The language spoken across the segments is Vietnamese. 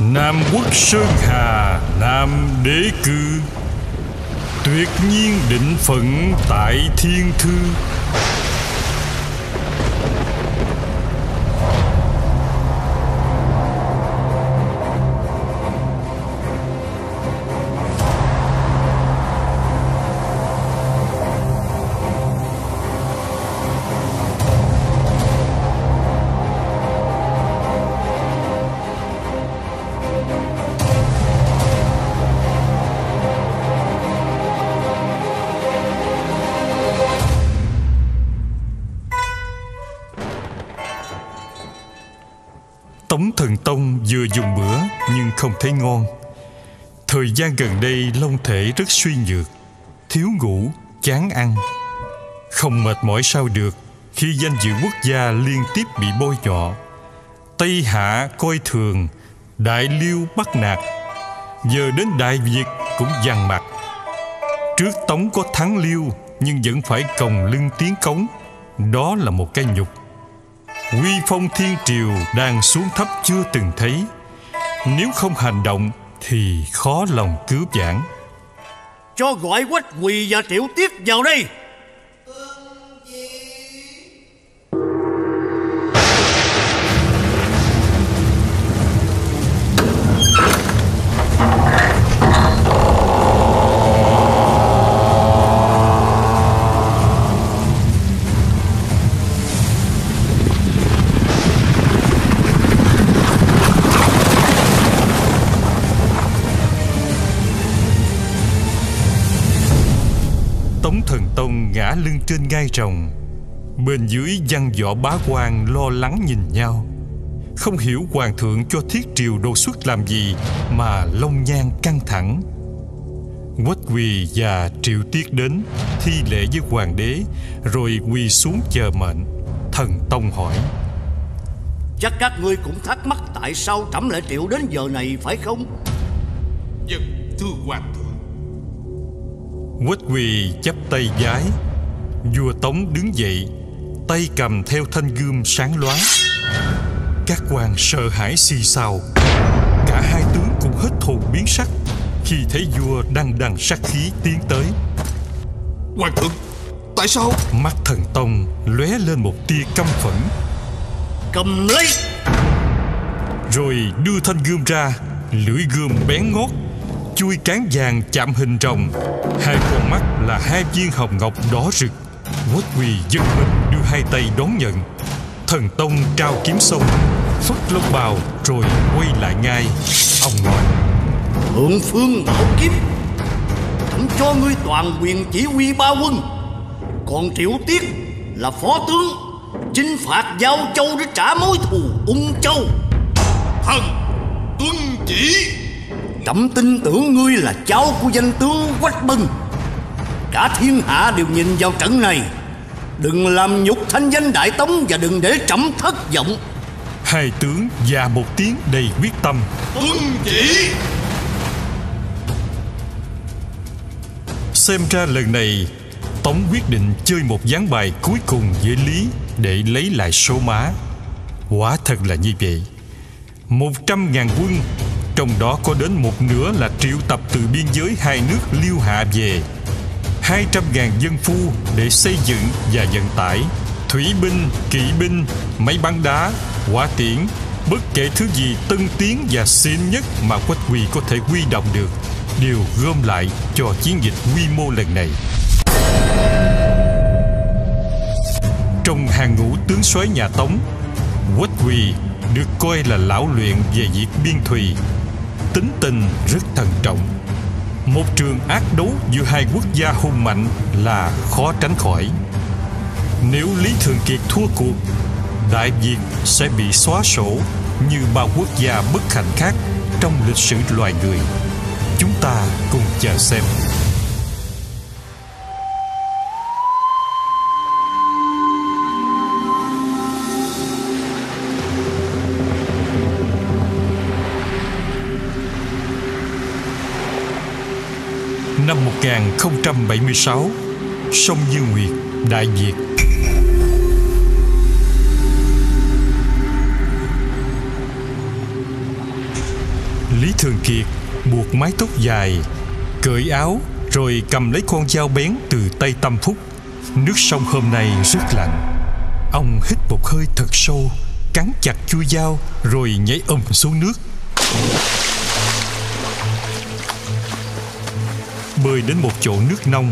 Nam quốc Sơn Hà Nam đế cư. Tuyệt nhiên định phận tại thiên thư. Con. Thời gian gần đây long thể rất suy nhược, thiếu ngủ, chán ăn. Không mệt mỏi sao được khi danh dự quốc gia liên tiếp bị bôi nhọ. Tây Hạ coi thường, Đại Liêu bắt nạt. Giờ đến Đại Việt cũng dằn mặt. Trước Tống có thắng Liêu nhưng vẫn phải còng lưng tiến cống. Đó là một cái nhục Quy phong thiên triều đang xuống thấp chưa từng thấy nếu không hành động thì khó lòng cứu vãn. Cho gọi Quách Quỳ và Triệu Tiết vào đây. Trên ngai rồng. Bên dưới văn võ bá quan lo lắng nhìn nhau. Không hiểu hoàng thượng cho thiết triều đột xuất làm gì Mà lông nhan căng thẳng. Quách quỳ và triệu tiết đến Thi lễ với hoàng đế Rồi quỳ xuống chờ mệnh. Thần Tông hỏi. Chắc các ngươi cũng thắc mắc tại sao trẫm lại triệu đến giờ này phải không? Dân thưa hoàng thượng. Quách quỳ chắp tay giái Vua Tống đứng dậy Tay cầm theo thanh gươm sáng loáng. Các quan sợ hãi xì xào. Cả hai tướng cũng hết hồn biến sắc Khi thấy vua đang đằng sát khí tiến tới. Hoàng thượng Tại sao? Mắt thần tông lóe lên một tia căm phẫn. Cầm lấy! Rồi đưa thanh gươm ra Lưỡi gươm bén ngót Chui cán vàng chạm hình rồng. Hai con mắt là hai viên hồng ngọc đỏ rực Quách quỳ giật mình đưa hai tay đón nhận. Thần Tông trao kiếm sông Phất lông bào rồi quay lại ngay. Ông nói Thượng phương bảo kiếm Trẫm cho ngươi toàn quyền chỉ huy ba quân. Còn Triệu Tiết là phó tướng Chinh phạt Giao Châu để trả mối thù Ung Châu. Thần tuân chỉ. Trẫm tin tưởng ngươi là cháu của danh tướng Quách Bân Cả thiên hạ đều nhìn vào trận này. Đừng làm nhục thanh danh Đại Tống Và đừng để trẫm thất vọng. Hai tướng và một tiếng đầy quyết tâm. Tuân chỉ. Xem ra lần này Tống quyết định chơi một ván bài cuối cùng với Lý Để lấy lại số má. Quả thật là như vậy. Một trăm ngàn quân Trong đó có đến một nửa là triệu tập từ biên giới hai nước Liêu Hạ về hai trăm ngàn dân phu để xây dựng và vận tải Thủy binh, kỵ binh, máy bắn đá hỏa tiễn bất kể thứ gì tân tiến và xịn nhất mà quách quỳ có thể huy động được đều gom lại cho chiến dịch quy mô lần này. Trong hàng ngũ tướng soái nhà tống quách quỳ được coi là lão luyện về việc biên thùy tính tình rất thận trọng một trường ác đấu giữa hai quốc gia hùng mạnh là khó tránh khỏi. Nếu lý thường kiệt thua cuộc, đại việt sẽ bị xóa sổ như bao quốc gia bất hạnh khác trong lịch sử loài người. Chúng ta cùng chờ xem. Năm 1076 Sông Như Nguyệt, Đại Việt. Lý Thường Kiệt buộc mái tóc dài, Cởi áo Rồi cầm lấy con dao bén từ tay Tâm Phúc. Nước sông hôm nay rất lạnh. Ông hít một hơi thật sâu, Cắn chặt chui dao Rồi nhảy ầm xuống nước. Bơi đến một chỗ nước nông.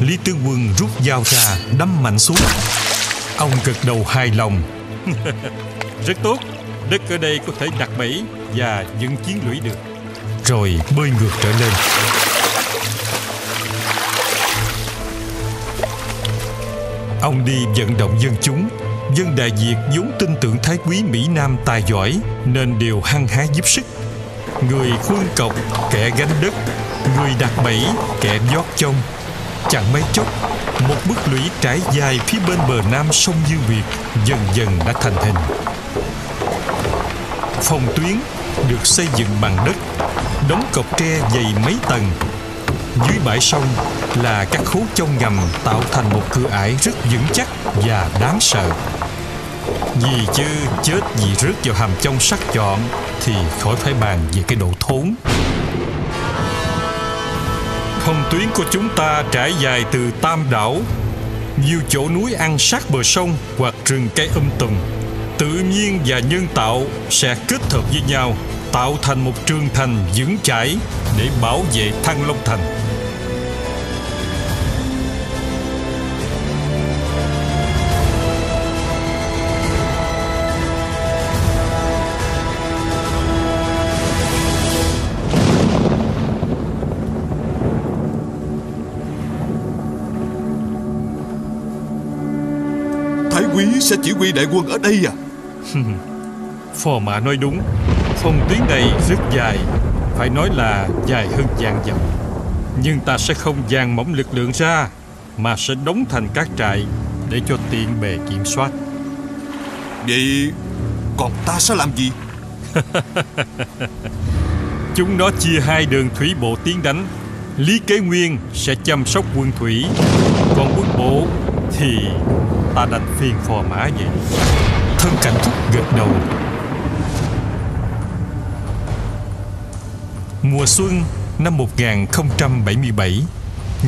Lý tướng quân rút dao ra đâm mạnh xuống. Ông gật đầu hài lòng. Rất tốt. Đất ở đây có thể đặt bẫy và dựng chiến lũy được. Rồi bơi ngược trở lên. Ông đi vận động dân chúng. Dân đại việt vốn tin tưởng thái quý mỹ nam tài giỏi nên đều hăng hái giúp sức người khuôn cọc kẻ gánh đất người đặt bẫy kẻ giót chông chẳng mấy chốc một bức lũy trải dài phía bên bờ nam sông Dương Việt dần dần đã thành hình. Phòng tuyến được xây dựng bằng đất, đóng cọc tre dày mấy tầng. Dưới bãi sông là các khố chông ngầm tạo thành một cửa ải rất vững chắc và đáng sợ gì chứ? Chết vì rớt vào hầm trong sắc chọn thì khỏi phải bàn về cái độ thốn. Phòng tuyến của chúng ta trải dài từ Tam Đảo, Nhiều chỗ núi ăn sát bờ sông hoặc rừng cây um tùm. Tự nhiên và nhân tạo sẽ kết hợp với nhau, Tạo thành một trường thành vững chãi để bảo vệ Thăng Long Thành. Sẽ chỉ huy đại quân ở đây à? Phò mã nói đúng. Phòng tuyến này rất dài. Phải nói là dài hơn vạn dặm Nhưng ta sẽ không dàn mỏng lực lượng ra Mà sẽ đóng thành các trại Để cho tiện bề kiểm soát. Vậy còn ta sẽ làm gì? Chúng nó chia hai đường thủy bộ tiến đánh. Lý Kế Nguyên sẽ chăm sóc quân thủy Còn quân bộ thì ta đành phiền phò mã vậy Thân cảnh thúc gật đầu. Mùa xuân năm 1077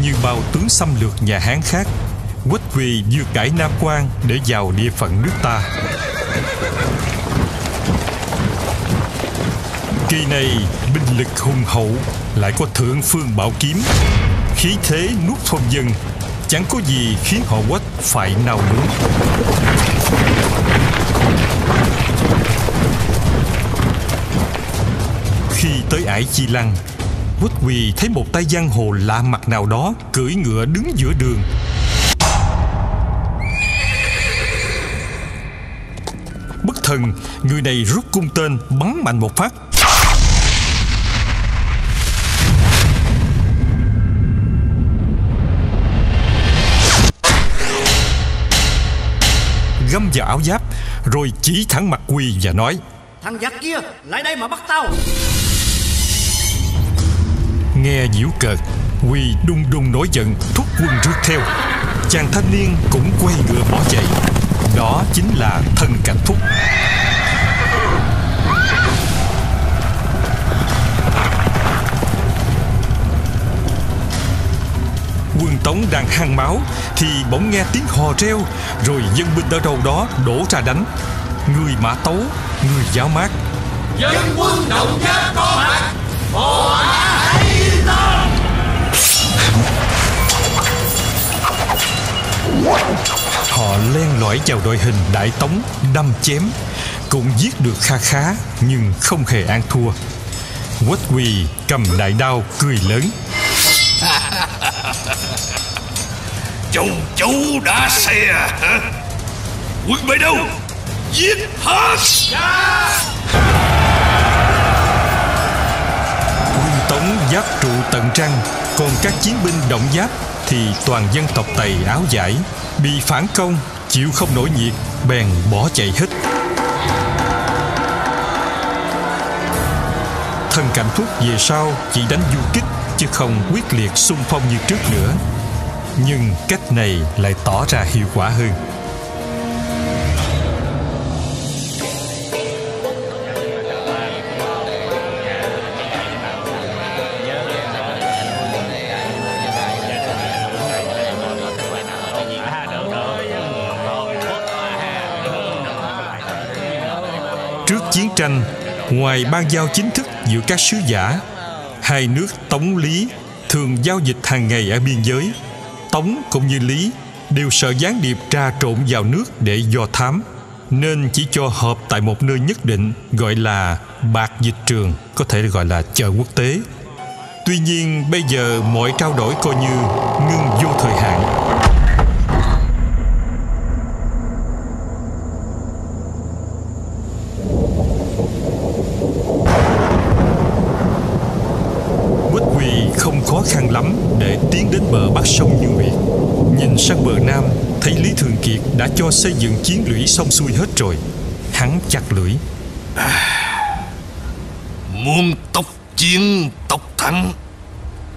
Như bao tướng xâm lược nhà Hán khác, Quách Quỳ vừa cải Nam Quan để vào địa phận nước ta. Kỳ này, binh lực hùng hậu, Lại có thượng phương bảo kiếm, Khí thế nuốt phong dân Chẳng có gì khiến họ quách phải nào nướng Khi tới ải Chi Lăng Quách Quỳ thấy một tay giang hồ lạ mặt nào đó Cưỡi ngựa đứng giữa đường. Bất thần, Người này rút cung tên, Bắn mạnh một phát. Găm vào áo giáp rồi chỉ thẳng mặt quỳ và nói Thằng giặc kia lại đây mà bắt tao. Nghe giễu cợt quỳ đung đung nổi giận thúc quân rước theo. Chàng thanh niên cũng quay ngựa bỏ chạy. Đó chính là thân cảnh thúc tống đang hăng máu thì bỗng nghe tiếng hò reo rồi dân binh ở đâu đó đổ ra đánh. Người Mã Tấu Người Giáo Mát. Dân quân động giáp có mặt. Bộ hãy lên Họ len lỏi vào đội hình đại tống Đâm chém Cũng giết được kha khá Nhưng không hề ăn thua. Quách quỳ cầm đại đao cười lớn Châu chấu đã xe hả? Quân bay đâu? Giết hết! Quân Tống giáp trụ tận trăng Còn các chiến binh động giáp Thì toàn dân tộc Tây áo giải. Bị phản công Chịu không nổi nhiệt Bèn bỏ chạy hết. Thân cảnh thúc về sau Chỉ đánh du kích Chứ không quyết liệt xung phong như trước nữa. Nhưng cách này lại tỏ ra hiệu quả hơn. Trước chiến tranh, ngoài ban giao chính thức giữa các sứ giả, hai nước Tống Lý thường giao dịch hàng ngày ở biên giới. Tống cũng như Lý đều sợ gián điệp trà trộn vào nước để do thám, nên chỉ cho họp tại một nơi nhất định gọi là bạc dịch trường, có thể gọi là chợ quốc tế. Tuy nhiên bây giờ mọi trao đổi coi như ngưng vô thời hạn Quách Quỳ không khó khăn lắm để tiến đến bờ bắc sông Như Nguyệt. Nhìn sang bờ nam, thấy Lý Thường Kiệt đã cho xây dựng chiến lũy xong xuôi hết rồi. Hắn chặt lưỡi. Muốn tốc chiến tốc thắng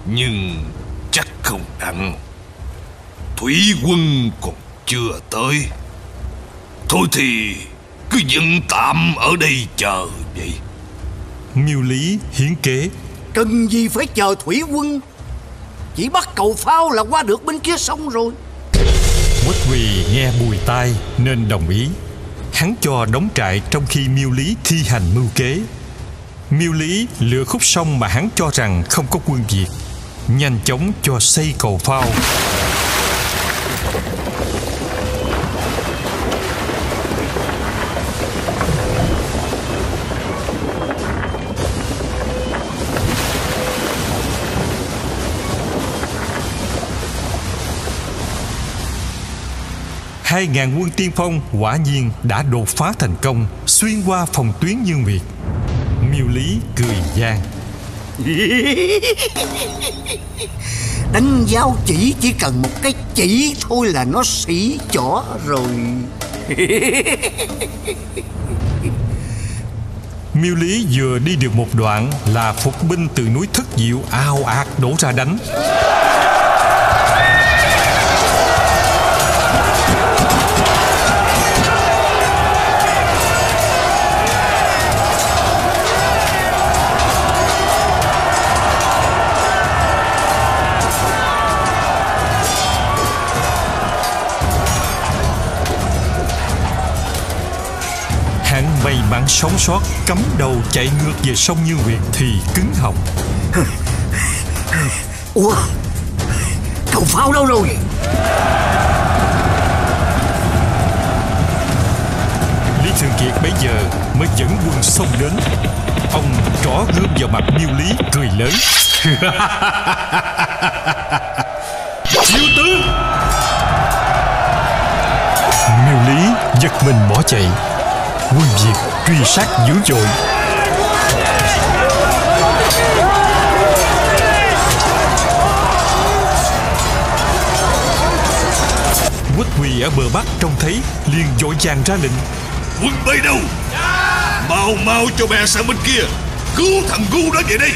Nhưng chắc không ăn Thủy quân còn chưa tới Thôi thì cứ dựng tạm ở đây chờ vậy Miêu Lý hiến kế. Cần gì phải chờ thủy quân Chỉ bắt cầu phao là qua được bên kia sông rồi Quách Quỳ nghe bùi tai nên đồng ý. Hắn cho đóng trại trong khi Miêu Lý thi hành mưu kế. Miêu Lý lựa khúc sông mà hắn cho rằng không có quân Việt, nhanh chóng cho xây cầu phao. Hai ngàn quân tiên phong quả nhiên đã đột phá thành công xuyên qua phòng tuyến như Nguyệt. Miêu Lý cười gian. Đánh giao chỉ chỉ cần một cái chỉ thôi là nó xỉ chỏ rồi Miêu Lý vừa đi được một đoạn là phục binh từ núi Thất Diệu ao ạt đổ ra đánh. Sống sót cắm đầu chạy ngược về sông Như Nguyệt thì cứng họng. Ủa Cầu phao đâu rồi Lý Thường Kiệt bây giờ mới dẫn quân xông đến. Ông trỏ gươm vào mặt Miêu Lý cười lớn. Chiêu tướng! Miêu Lý giật mình bỏ chạy. Quân Việt truy sát dữ dội. Quách Quỳ ở bờ bắc trông thấy liền vội vàng ra lệnh. Quân bay đâu? Mau mau cho bè sang bên kia. Cứu thằng ngu đó về đây.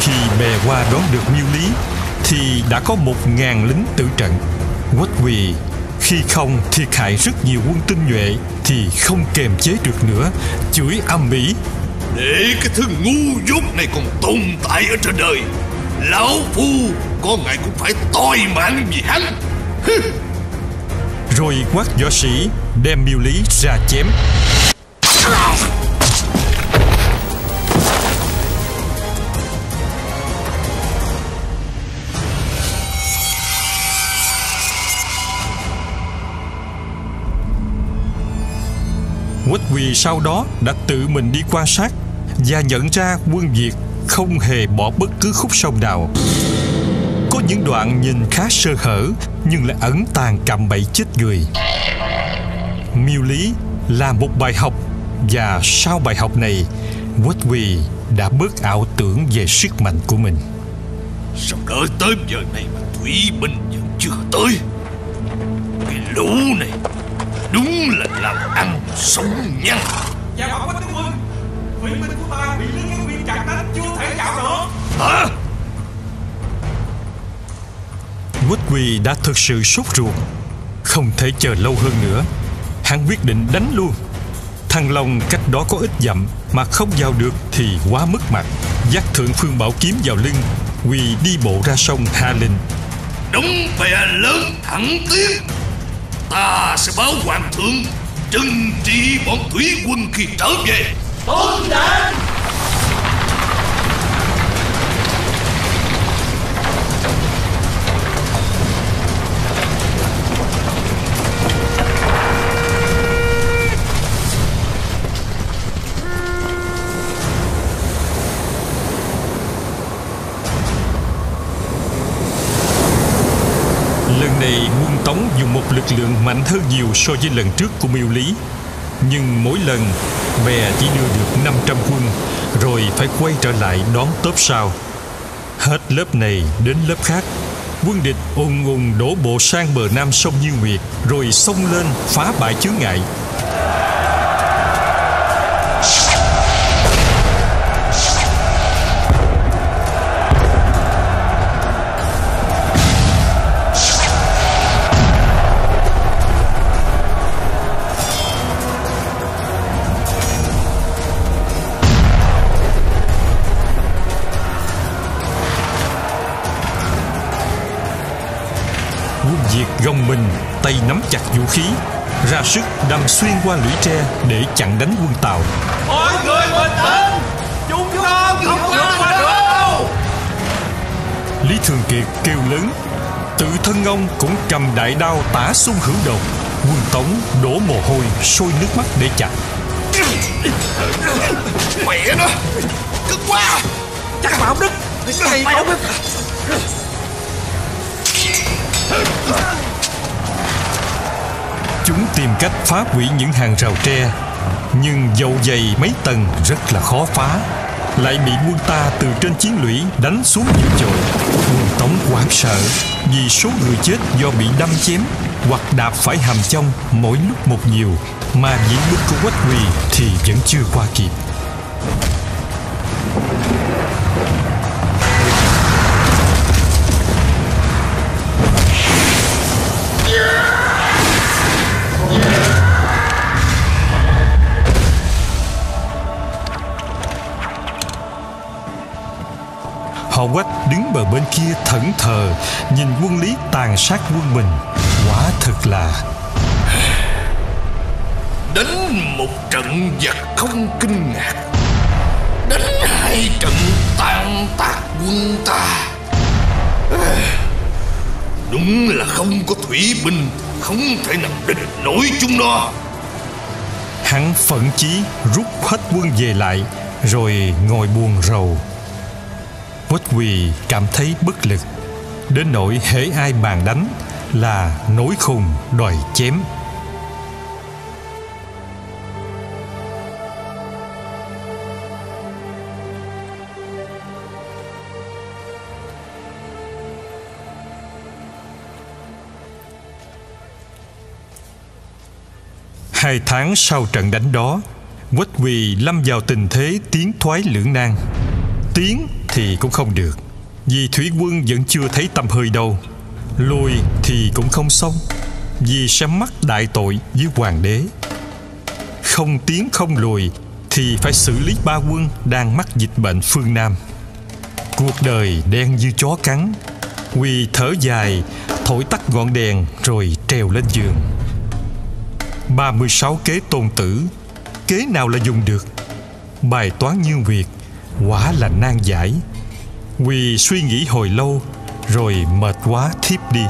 Khi bè qua đón được Miêu Lý Thì đã có một ngàn lính tử trận. Quách Quỳ khi không thiệt hại rất nhiều quân tinh nhuệ thì không kềm chế được nữa chửi âm ỉ. Để cái thứ ngu dốt này còn tồn tại ở trên đời lão phu có ngày cũng phải toi mạng vì hắn. Rồi quát võ sĩ đem miêu lý ra chém Quách sau đó đã tự mình đi quan sát và nhận ra quân Việt không hề bỏ bất cứ khúc sông nào. Có những đoạn nhìn khá sơ hở nhưng lại ẩn tàng cạm bẫy chết người. Miêu lý là một bài học và sau bài học này, Quách Quỳ đã bớt ảo tưởng về sức mạnh của mình. Sao đợi tới giờ này mà Thủy binh vẫn chưa tới Cái lũ này Đúng là làm ăn sống nhăn Dạ bảo quách tướng quân. Thủy binh của ta bị lính cái viên chặt đánh Chưa thể vào được. Hả? Quách Quỳ đã thực sự sốt ruột Không thể chờ lâu hơn nữa. Hắn quyết định đánh luôn. Thăng Long cách đó có ít dặm Mà không vào được thì quá mất mặt. Dắt thượng phương bảo kiếm vào lưng Quỳ đi bộ ra sông Hà Linh. Đóng bè lớn thẳng tiến Ta sẽ báo hoàng thượng, Trừng trị bọn thủy quân khi trở về. Tôn đảng mạnh hơn nhiều so với lần trước của Miêu Lý. Nhưng mỗi lần bè chỉ đưa được 500 quân, Rồi phải quay trở lại đón tốp sau. Hết lớp này đến lớp khác, Quân địch ùn ùn đổ bộ sang bờ nam sông Như Nguyệt, Rồi xông lên phá bãi chướng ngại. Mình Tay nắm chặt vũ khí Ra sức đâm xuyên qua lũy tre Để chặn đánh quân Tàu. Mọi người bình tĩnh! Chúng ta không vượt qua được! Đâu Lý Thường Kiệt kêu lớn Tự thân ông cũng cầm đại đao tả xung hữu đột Quân Tống đổ mồ hôi Sôi nước mắt để chặn Mẹ nó! Cực quá! Chắc bảo đức! Thầy bảo đức Chúng tìm cách phá hủy những hàng rào tre, Nhưng dầu dày mấy tầng rất là khó phá. Lại bị quân ta từ trên chiến lũy đánh xuống dữ dội. Quân Tống hoảng sợ, Vì số người chết do bị đâm chém, Hoặc đạp phải hàm trong mỗi lúc một nhiều, Mà diễn binh của Quách Quỳ thì vẫn chưa qua kịp. Bên kia thẫn thờ Nhìn quân lý tàn sát quân mình. Quả thật là Đánh một trận giặc không kinh ngạc. Đánh hai trận tan tác quân ta. Đúng là không có thủy binh Không thể nào địch nổi chúng nó. Hắn phẫn chí rút hết quân về lại Rồi ngồi buồn rầu Quách quỳ cảm thấy bất lực. Đến nỗi hễ ai bàn đánh Là nối khùng, đòi chém. Hai tháng sau trận đánh đó, Quách quỳ lâm vào tình thế tiến thoái lưỡng nan. Tiến thì cũng không được. Vì thủy quân vẫn chưa thấy tâm hơi đâu. Lùi thì cũng không xong. Vì sẽ mắc đại tội với hoàng đế. Không tiến không lùi Thì phải xử lý ba quân Đang mắc dịch bệnh phương Nam. Cuộc đời đen như chó cắn. Huy thở dài, Thổi tắt ngọn đèn Rồi treo lên giường. 36 kế tôn tử. Kế nào là dùng được? Bài toán như việc Quả là nan giải. Huy suy nghĩ hồi lâu Rồi mệt quá thiếp đi.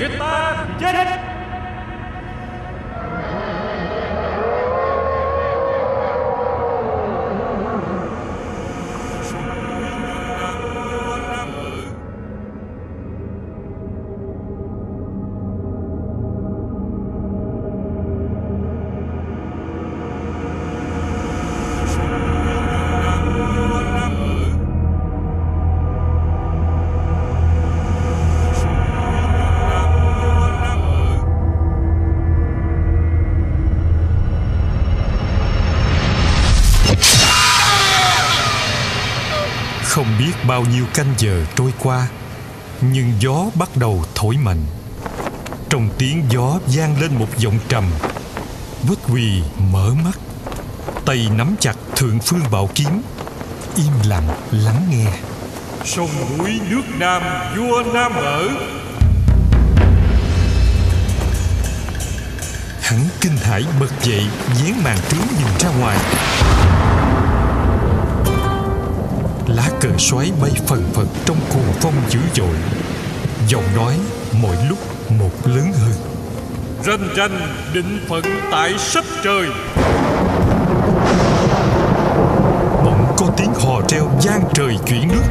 Người ta chết bao nhiêu canh giờ trôi qua Nhưng gió bắt đầu thổi mạnh. Trong tiếng gió vang lên một giọng trầm Vết quỳ mở mắt Tay nắm chặt thượng phương bảo kiếm Im lặng lắng nghe. Sông núi nước nam vua nam ở. Hắn kinh hãi bật dậy Dán màn trướng nhìn ra ngoài Lá cờ xoáy bay phần phật Trong cuồng phong dữ dội. Giọng nói mỗi lúc một lớn hơn. Ranh ranh định phận tại sắc trời. Bỗng có tiếng hò reo gian trời chuyển nước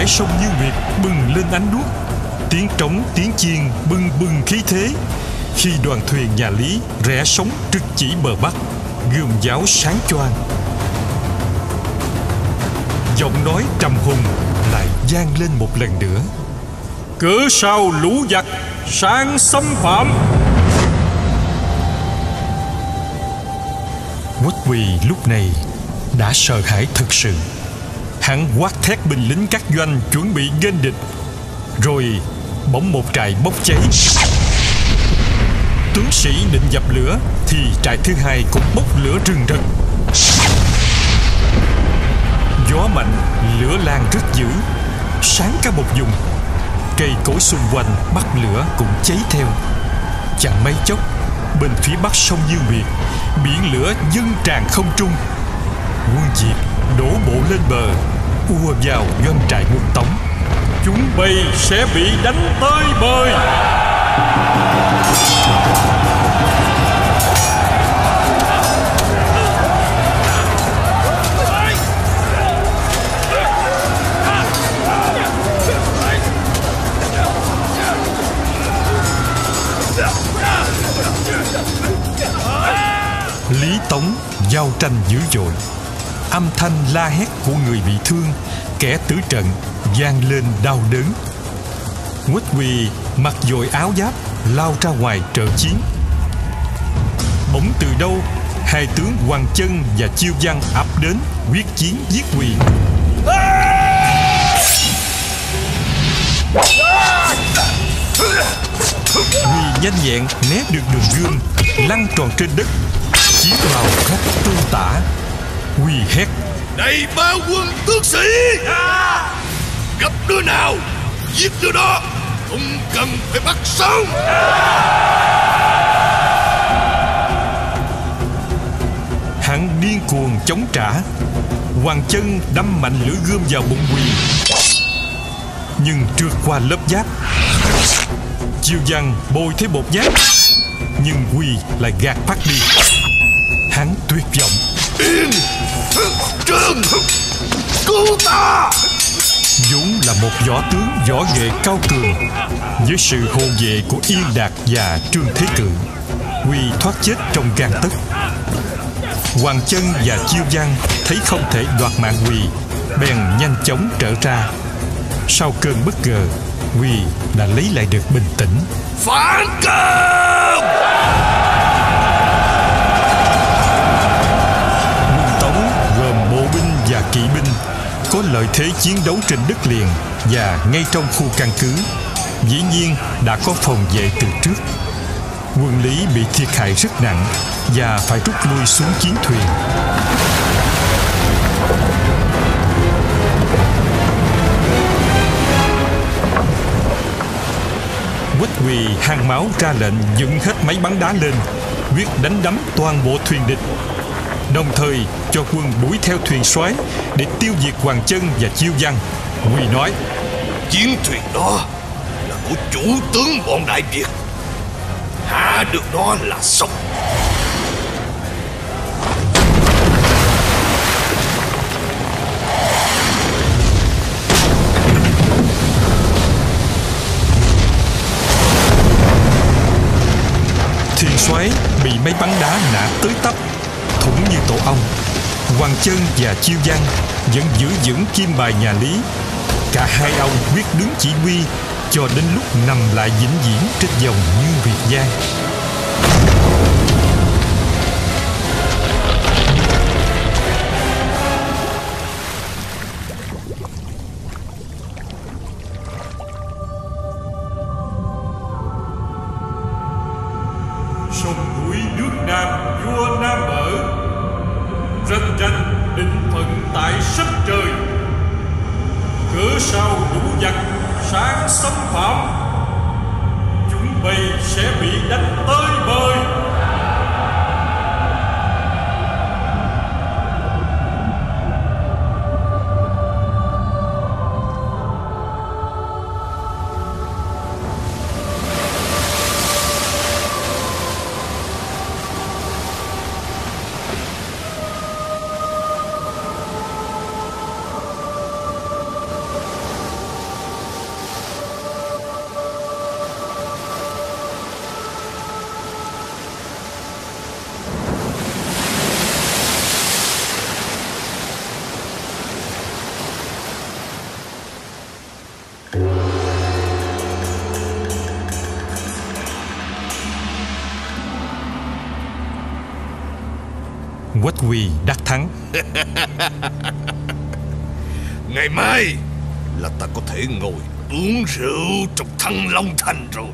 dải sông như nguyệt bừng lên ánh đuốc. Tiếng trống, tiếng chiên bừng bừng khí thế. Khi đoàn thuyền nhà Lý rẽ sóng trực chỉ bờ Bắc, Gươm giáo sáng choang. Giọng nói trầm hùng lại vang lên một lần nữa. Cửa sau lũ giặc sáng xâm phạm? Quách quỳ lúc này đã sợ hãi thực sự. Hắn quát thét binh lính các doanh chuẩn bị nghênh địch. Rồi bỗng một trại bốc cháy. Tướng sĩ định dập lửa Thì trại thứ hai cũng bốc lửa rừng rực. Gió mạnh, lửa lan rất dữ. Sáng cả một vùng Cây cối xung quanh bắt lửa cũng cháy theo. Chẳng mấy chốc Bên phía bắc sông Dương Việt Biển lửa dâng tràn không trung. Quân Diệt đổ bộ lên bờ. Ùa vào doanh trại quân Tống chúng bay sẽ bị đánh tới bơi. Lý Tống giao tranh dữ dội Âm thanh la hét của người bị thương, Kẻ tử trận vang lên đau đớn. Quách quỳ mặc dội áo giáp, Lao ra ngoài trợ chiến. Bỗng từ đâu, Hai tướng Hoàng Chân và Chiêu Văn ập đến, Quyết chiến giết quỳ. Quỳ nhanh nhẹn né được đường gươm, Lăn tròn trên đất, Chiến vào khóc tương tả. Quỳ hét Này ba quân tướng sĩ! Gặp đứa nào Giết đứa đó Không cần phải bắt sống. Hắn điên cuồng chống trả. Hoàng chân đâm mạnh lưỡi gươm vào bụng quỳ. Nhưng trượt qua lớp giáp. Chiêu văn bôi thấy bột giáp. Nhưng Huy lại gạt phát đi. Hắn tuyệt vọng. Yên Trương Cứu ta! Vốn là một võ tướng võ nghệ cao cường. Với sự hộ vệ của yên đạt và trương thế cự huy thoát chết trong gan tấc. Hoàng chân và chiêu văn thấy không thể đoạt mạng huy bèn nhanh chóng trở ra. Sau cơn bất ngờ huy đã lấy lại được bình tĩnh. Phản công có lợi thế chiến đấu trên đất liền và ngay trong khu căn cứ. Dĩ nhiên, đã có phòng vệ từ trước. Quân lý bị thiệt hại rất nặng và phải rút lui xuống chiến thuyền. Quách quỳ hang máu ra lệnh dựng hết máy bắn đá lên, quyết đánh đắm toàn bộ thuyền địch đồng thời cho quân đuổi theo thuyền soái để tiêu diệt Hoàng Chân và Chiêu Văn. Huy nói: Chiến thuyền đó là của chủ tướng bọn Đại Việt. Hạ được nó là xong. Thuyền xoáy bị máy bắn đá nã tới tấp tổ ong. Hoàng Chân và Chiêu Văn vẫn giữ vững kim bài nhà Lý. Cả hai ông quyết đứng chỉ huy cho đến lúc nằm lại vĩnh viễn trên dòng như Việt Giang. Huy đắc thắng. Ngày mai là ta có thể ngồi uống rượu trong thăng Long Thành rồi.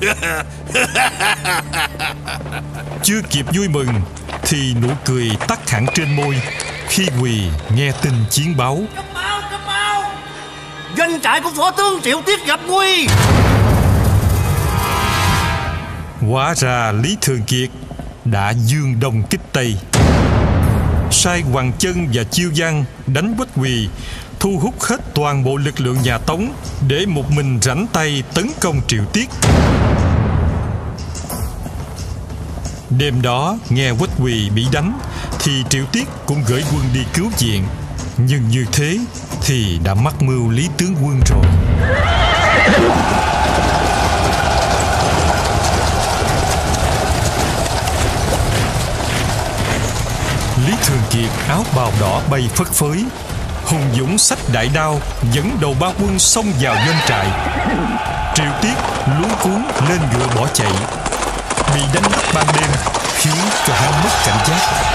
Chưa kịp vui mừng Thì nụ cười tắt hẳn trên môi Khi Quỳ nghe tin chiến báo. Cấp báo, cấp báo Doanh trại của phó tướng Triệu Tiết gặp nguy Hóa ra Lý Thường Kiệt Đã dương đông kích Tây Sai Hoàng Chân và Chiêu giang Đánh Quách Quỳ, Thu hút hết toàn bộ lực lượng nhà Tống Để một mình rảnh tay tấn công Triệu Tiết. Đêm đó, nghe Quách Quỳ bị đánh, Thì Triệu Tiết cũng gửi quân đi cứu viện. Nhưng như thế Thì đã mắc mưu Lý Tướng Quân rồi. Thường Kiệt áo bào đỏ bay phất phới. Hùng Dũng sách đại đao, Dẫn đầu ba quân xông vào doanh trại. Triệu Tiết luống cuốn lên ngựa bỏ chạy. Bị đánh bắt ban đêm, Khiến cho hắn mất cảnh giác.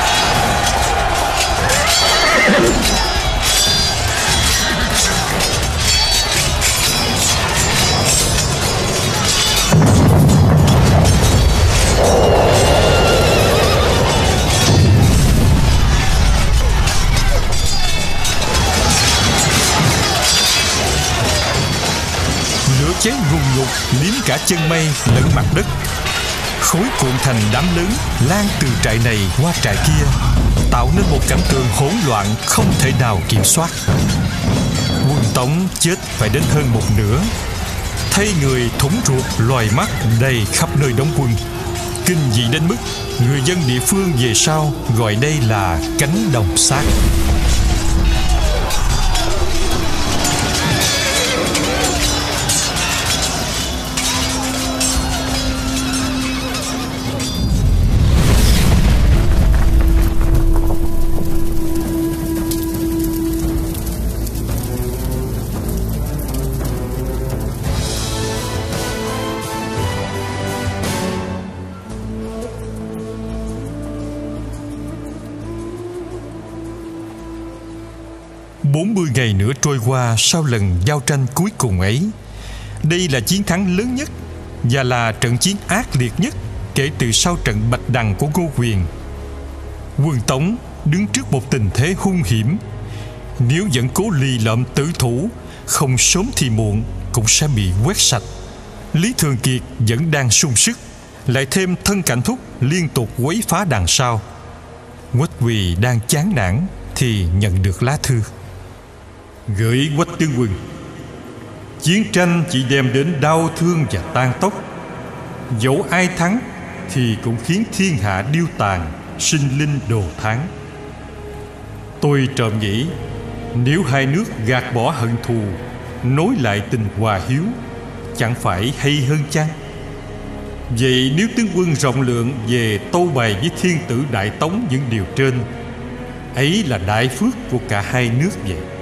Oh cháy ngùng ngục liếm cả chân mây, lẫn mặt đất. Khối cuộn thành đám lớn, lan từ trại này qua trại kia, Tạo nên một cảnh tượng hỗn loạn không thể nào kiểm soát. Quân Tống chết phải đến hơn một nửa. Thay người thủng ruột, loài mắt đầy khắp nơi đóng quân. Kinh dị đến mức người dân địa phương về sau gọi đây là cánh đồng xác. Bốn mươi ngày nữa trôi qua sau lần giao tranh cuối cùng ấy. Đây là chiến thắng lớn nhất và là trận chiến ác liệt nhất kể từ sau trận Bạch Đằng của Ngô Quyền. Quân Tống đứng trước một tình thế hung hiểm. Nếu vẫn cố lì lợm tử thủ, không sớm thì muộn cũng sẽ bị quét sạch. Lý Thường Kiệt vẫn đang sung sức, lại thêm thân cảnh thúc liên tục quấy phá đằng sau. Quách Quỳ đang chán nản thì nhận được lá thư. Gửi quách tướng quân. Chiến tranh chỉ đem đến đau thương và tan tóc Dẫu ai thắng Thì cũng khiến thiên hạ điêu tàn, Sinh linh đồ tháng Tôi trộm nghĩ, Nếu hai nước gạt bỏ hận thù, Nối lại tình hòa hiếu, Chẳng phải hay hơn chăng? Vậy nếu tướng quân rộng lượng Về tâu bày với thiên tử Đại Tống những điều trên, Ấy là đại phước của cả hai nước vậy.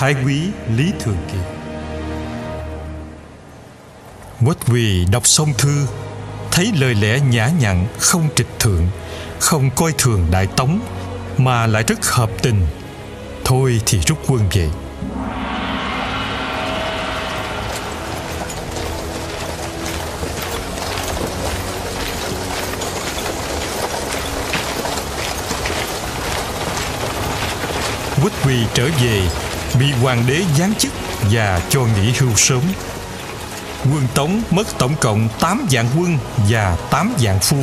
Thái quý Lý Thường Kiệt. Quách Quỳ đọc xong thư, Thấy lời lẽ nhã nhặn, Không trịch thượng, Không coi thường Đại Tống, Mà lại rất hợp tình. Thôi thì rút quân về. Quách Quỳ trở về bị hoàng đế giáng chức và cho nghỉ hưu sớm. Quân Tống mất tổng cộng 8 vạn quân và 8 vạn phu.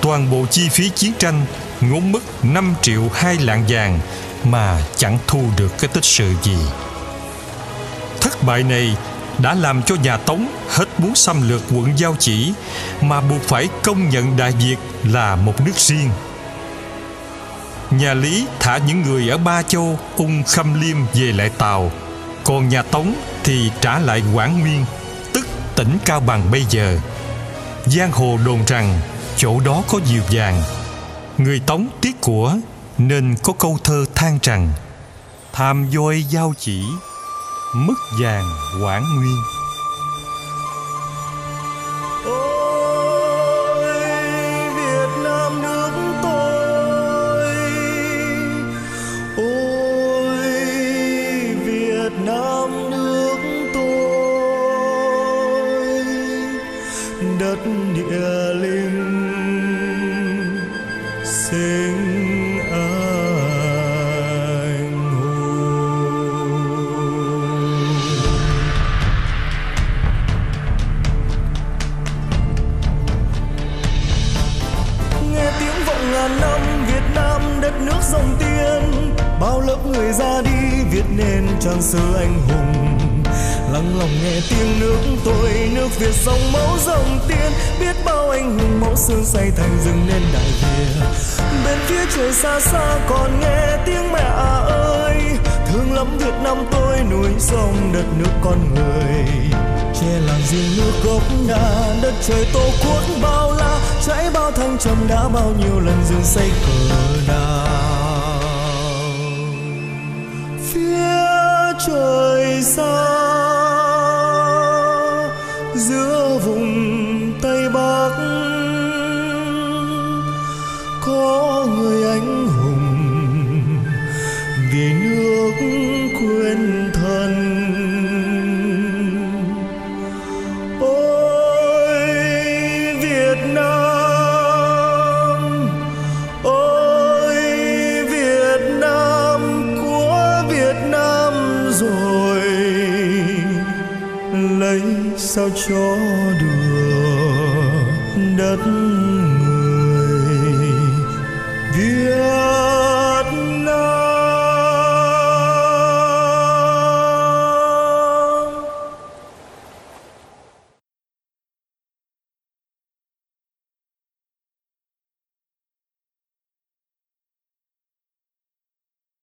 Toàn bộ chi phí chiến tranh ngốn mất 5 triệu hai lạng vàng mà chẳng thu được cái tích sự gì. Thất bại này đã làm cho nhà Tống hết muốn xâm lược quận Giao Chỉ mà buộc phải công nhận Đại Việt là một nước riêng nhà Lý thả những người ở Ba Châu, Ung Khâm Liêm về lại Tàu. Còn nhà Tống thì trả lại Quảng Nguyên, tức tỉnh Cao Bằng bây giờ. Giang hồ đồn rằng chỗ đó có nhiều vàng. Người Tống tiếc của nên có câu thơ than rằng Tham voi giao chỉ, mất vàng Quảng Nguyên. Trang sử anh hùng. Lắng lòng nghe tiếng nước tôi, nước việt dòng máu dòng tiên biết bao anh hùng máu xương say thành rừng nên đại việt bên phía trời xa xa còn nghe tiếng mẹ à ơi. Thương lắm việt nam tôi, núi sông, đất nước con người. Che làng riêng nước gốc ngà đất trời tổ quốc bao la. Cháy bao thăng trầm đã bao nhiêu lần dương xây cờ nào trời xa. Cho